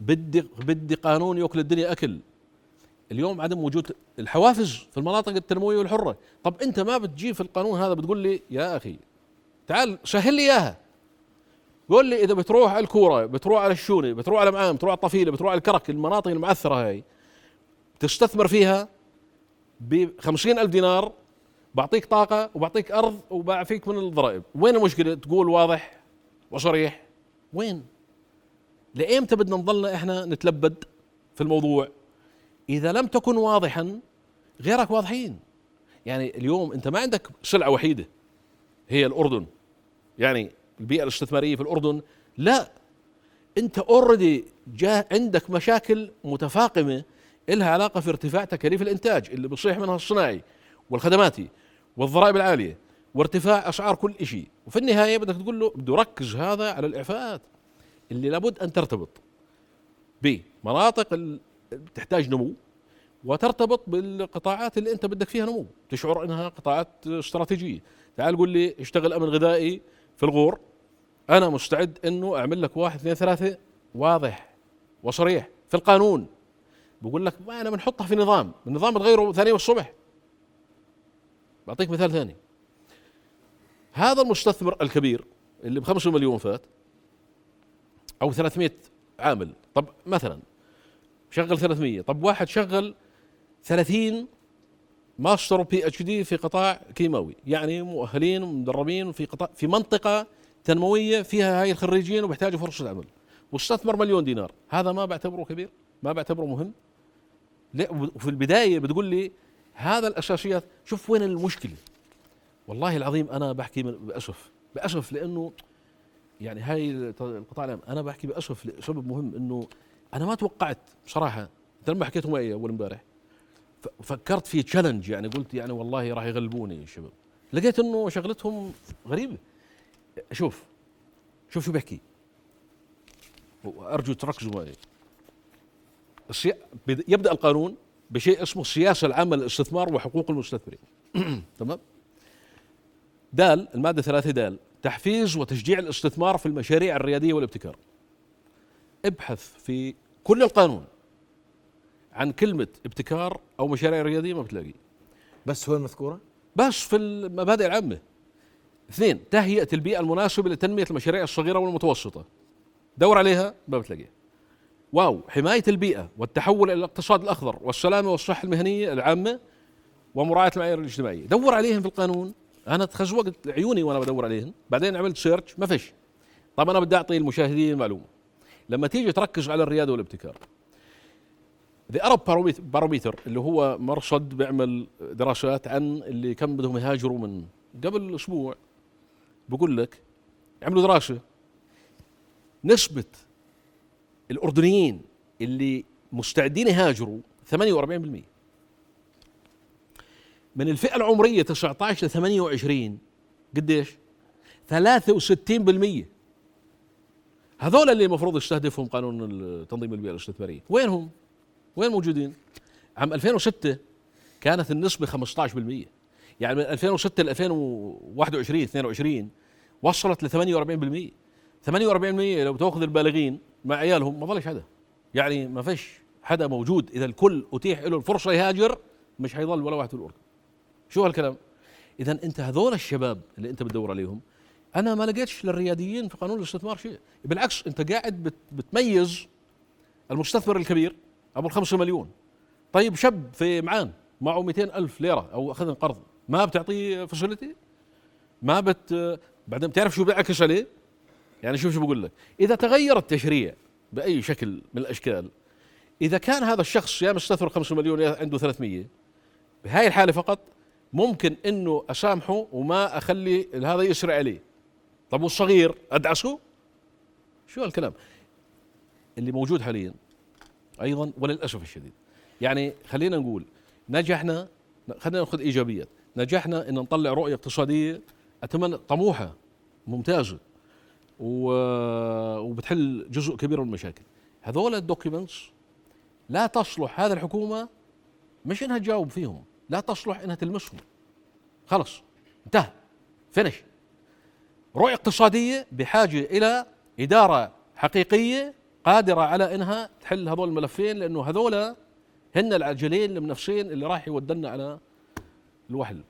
بدي بدي قانون ياكل الدنيا أكل. اليوم عدم وجود الحوافز في المناطق التنموية والحرة. طب أنت ما بتجيب في القانون هذا بتقول لي يا أخي تعال سهل لي إياها. قول لي إذا بتروح على الكورة بتروح على الشونة بتروح على معام بتروح على الطفيلة بتروح على الكرك المناطق المعثره هاي تستثمر فيها ب ألف دينار بعطيك طاقة وبعطيك أرض وبعفيك من الضرائب. وين المشكلة؟ تقول واضح وصريح. وين؟ لايمتى بدنا نضلنا إحنا نتلبد في الموضوع. إذا لم تكن واضحا غيرك واضحين. يعني اليوم أنت ما عندك سلعه وحيدة. هي الأردن. يعني البيئة الاستثمارية في الأردن. لا. أنت اوريدي جاء عندك مشاكل متفاقمة لها علاقة في ارتفاع تكاليف الإنتاج اللي بصيح منها الصناعي والخدماتي والضرائب العالية وارتفاع أسعار كل شيء وفي النهاية بدك تقول له بده ركز هذا على الإعفاءات. اللي لابد أن ترتبط. بمناطق تحتاج نمو وترتبط بالقطاعات اللي أنت بدك فيها نمو. تشعر إنها قطاعات استراتيجية. تعال قول لي اشتغل أمن غذائي في الغور. أنا مستعد إنه أعمل لك واحد اثنين ثلاثة. واضح. وصريح. في القانون. بقول لك ما أنا بنحطها في نظام. النظام بتغيره ثاني يوم الصبح بعطيك مثال ثاني. هذا المستثمر الكبير اللي ب 5 مليون فات أو 300 عامل. طب مثلا شغل 300 طب واحد شغل 30 master PhD في قطاع كيماوي يعني مؤهلين ومدربين في قطاع في منطقة تنموية فيها هاي الخريجين وبيحتاجوا فرصه عمل. واستثمر مليون دينار. هذا ما بعتبره كبير ما بعتبره مهم. لا وفي البداية بتقول لي هذا الأساسيات. شوف وين المشكلة؟ والله العظيم أنا بحكي بأسف بأسف لأنه يعني هاي القطاع العام أنا بحكي باسف لسبب مهم إنه أنا ما توقعت بصراحة انت لما حكيته معي أول امبارح فكرت في تشالنج يعني قلت يعني والله راح يغلبوني الشباب لقيت إنه شغلتهم غريبة. شوف شوف شو بحكي. وأرجو تركزوا معي. يبدأ القانون بشيء اسمه السياسة العامة للاستثمار وحقوق المستثمرين. تمام؟ دال المادة ثلاثة دال. تحفيز وتشجيع الاستثمار في المشاريع الريادية والابتكار. ابحث في كل القانون عن كلمة ابتكار أو مشاريع ريادية ما بتلاقي بس هو المذكوره بس في المبادئ العامة. اثنين تهيئة البيئة المناسبة لتنمية المشاريع الصغيرة والمتوسطة. دور عليها ما بتلاقيها واو حماية البيئة والتحول إلى الاقتصاد الأخضر والسلامة والصحة المهنية العامة ومراعاة المعايير الاجتماعية. دور عليهم في القانون. أنا اتخذ وقت عيوني وأنا بدور عليهم بعدين عملت search ما فيش. طب أنا بدي أعطي المشاهدين معلومة. لما تيجي تركز على الرياده والابتكار. the Arab Barometer اللي هو مرصد بيعمل دراسات عن اللي كم بدهم يهاجروا من قبل أسبوع بقول لك عملوا دراسة. نسبة الأردنيين اللي مستعدين يهاجروا 48% من الفئة العمرية 19 ل 28 قديش؟ 63% هذول اللي المفروض يستهدفهم قانون تنظيم البيئة الاستثمارية. وينهم؟ وين موجودين؟ عام 2006 كانت النسبة 15% يعني من 2006 ل 2021 22 وصلت ل 48% 48% لو تأخذ البالغين مع عيالهم ما ظلش حدا. يعني ما فيش حدا موجود. إذا الكل أتيح له الفرصة يهاجر مش حيضل ولا واحد في الأردن. شو هالكلام؟ اذا أنت هذول الشباب اللي أنت بتدور عليهم أنا ما لقيتش للرياديين في قانون الاستثمار شيء. بالعكس أنت قاعد بت بتميز المستثمر الكبير أبو الخمسة مليون. طيب شاب في معان معه 200 ألف ليرة أو أخذ قرض ما بتعطيه فاسيلتي ما بت بعدين بتعرف شو بيعكس عليه؟ يعني شوف شو بقول لك. إذا تغير التشريع بأي شكل من الأشكال إذا كان هذا الشخص يا مستثمر 5 مليون يا عنده 300 بهاي الحالة فقط ممكن إنه أسامحه وما أخلي هذا يسرع عليه طب والصغير؟ أدعسه؟ شو هالكلام؟ اللي موجود حاليا أيضا وللأسف الشديد. يعني خلينا نقول نجحنا خلينا نأخذ إيجابيات. نجحنا إن نطلع رؤية اقتصادية أتمنى طموحة ممتازة. وبتحل جزء كبير من المشاكل. هذول الدوكيومنتس لا تصلح هذه الحكومة مش إنها تجاوب فيهم. لا تصلح إنها تلمسهم. خلص انتهى. فينش. رؤية اقتصادية بحاجة إلى إدارة حقيقية قادرة على إنها تحل هذول الملفين لأنه هذول هن العجلين المنافسين اللي راح يودنا على الوحل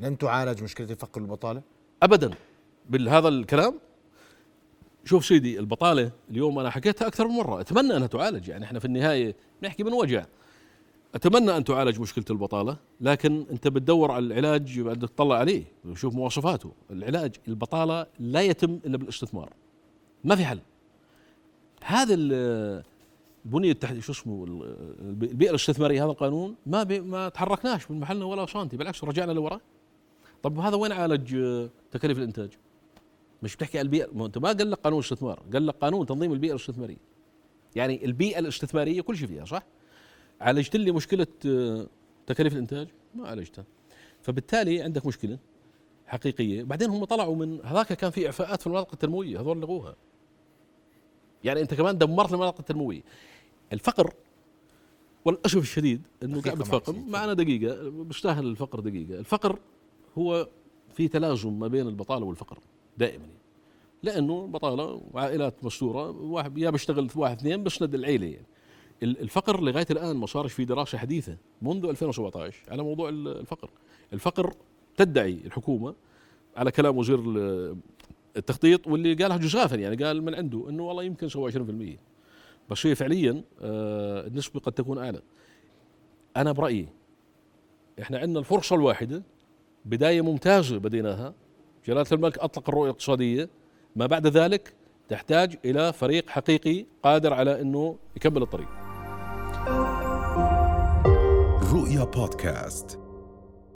لن تعالج مشكلة الفقر والبطاله ابدا. بهذا الكلام شوف سيدي البطالة اليوم أنا حكيتها أكثر من مرة. أتمنى أنها تعالج يعني إحنا في النهاية نحكي من وجع. أتمنى أن تعالج مشكلة البطالة لكن أنت بتدور على العلاج بدك تطلع عليه. وشوف مواصفاته. العلاج البطالة لا يتم إلا بالاستثمار. ما في حل. هذا ال- البنيه التحتيه شو اسمه ال- البيئة الاستثمارية هذا القانون ما بي ما تحركناش من محلنا ولا سنتي بالعكس رجعنا لورا. طب هذا وين عالج تكاليف الإنتاج؟ مش بتحكي عن البيئة. ما أنت ما قال لك قانون استثمار قال لك قانون تنظيم البيئة الاستثمارية. يعني البيئة الاستثمارية كل شيء فيها صح؟ عالجت لي مشكلة آه، تكاليف الإنتاج؟ ما عالجتها. فبالتالي عندك مشكلة حقيقية. بعدين هم طلعوا من هذاك كان في إعفاءات في المناطق التنموية هذول لغوها. يعني أنت كمان دمرت المناطق التنموية. الفقر والاسف الشديد إنه قاعد بتفاقم. معنا دقيقة بيستاهل الفقر دقيقة. الفقر هو في تلازم ما بين البطالة والفقر دائما. لأنه بطاله وعائلات مستورة واحد يا بيشتغل في واحد اثنين بسند العيلة يعني. الفقر لغاية الآن ما صارش في دراسة حديثة منذ 2017 على موضوع ال- الفقر. الفقر تدعي الحكومة على كلام وزير ال- التخطيط واللي قالها جزافا يعني قال من عنده إنه والله يمكن سوى 20% بس هي فعليا آه، النسبة قد تكون أعلى. أنا برأيي إحنا عندنا الفرصة الواحدة بداية ممتازة بديناها. جلالة الملك أطلق الرؤية الاقتصادية. ما بعد ذلك تحتاج إلى فريق حقيقي قادر على إنه يكمل الطريق. رؤيا بودكاست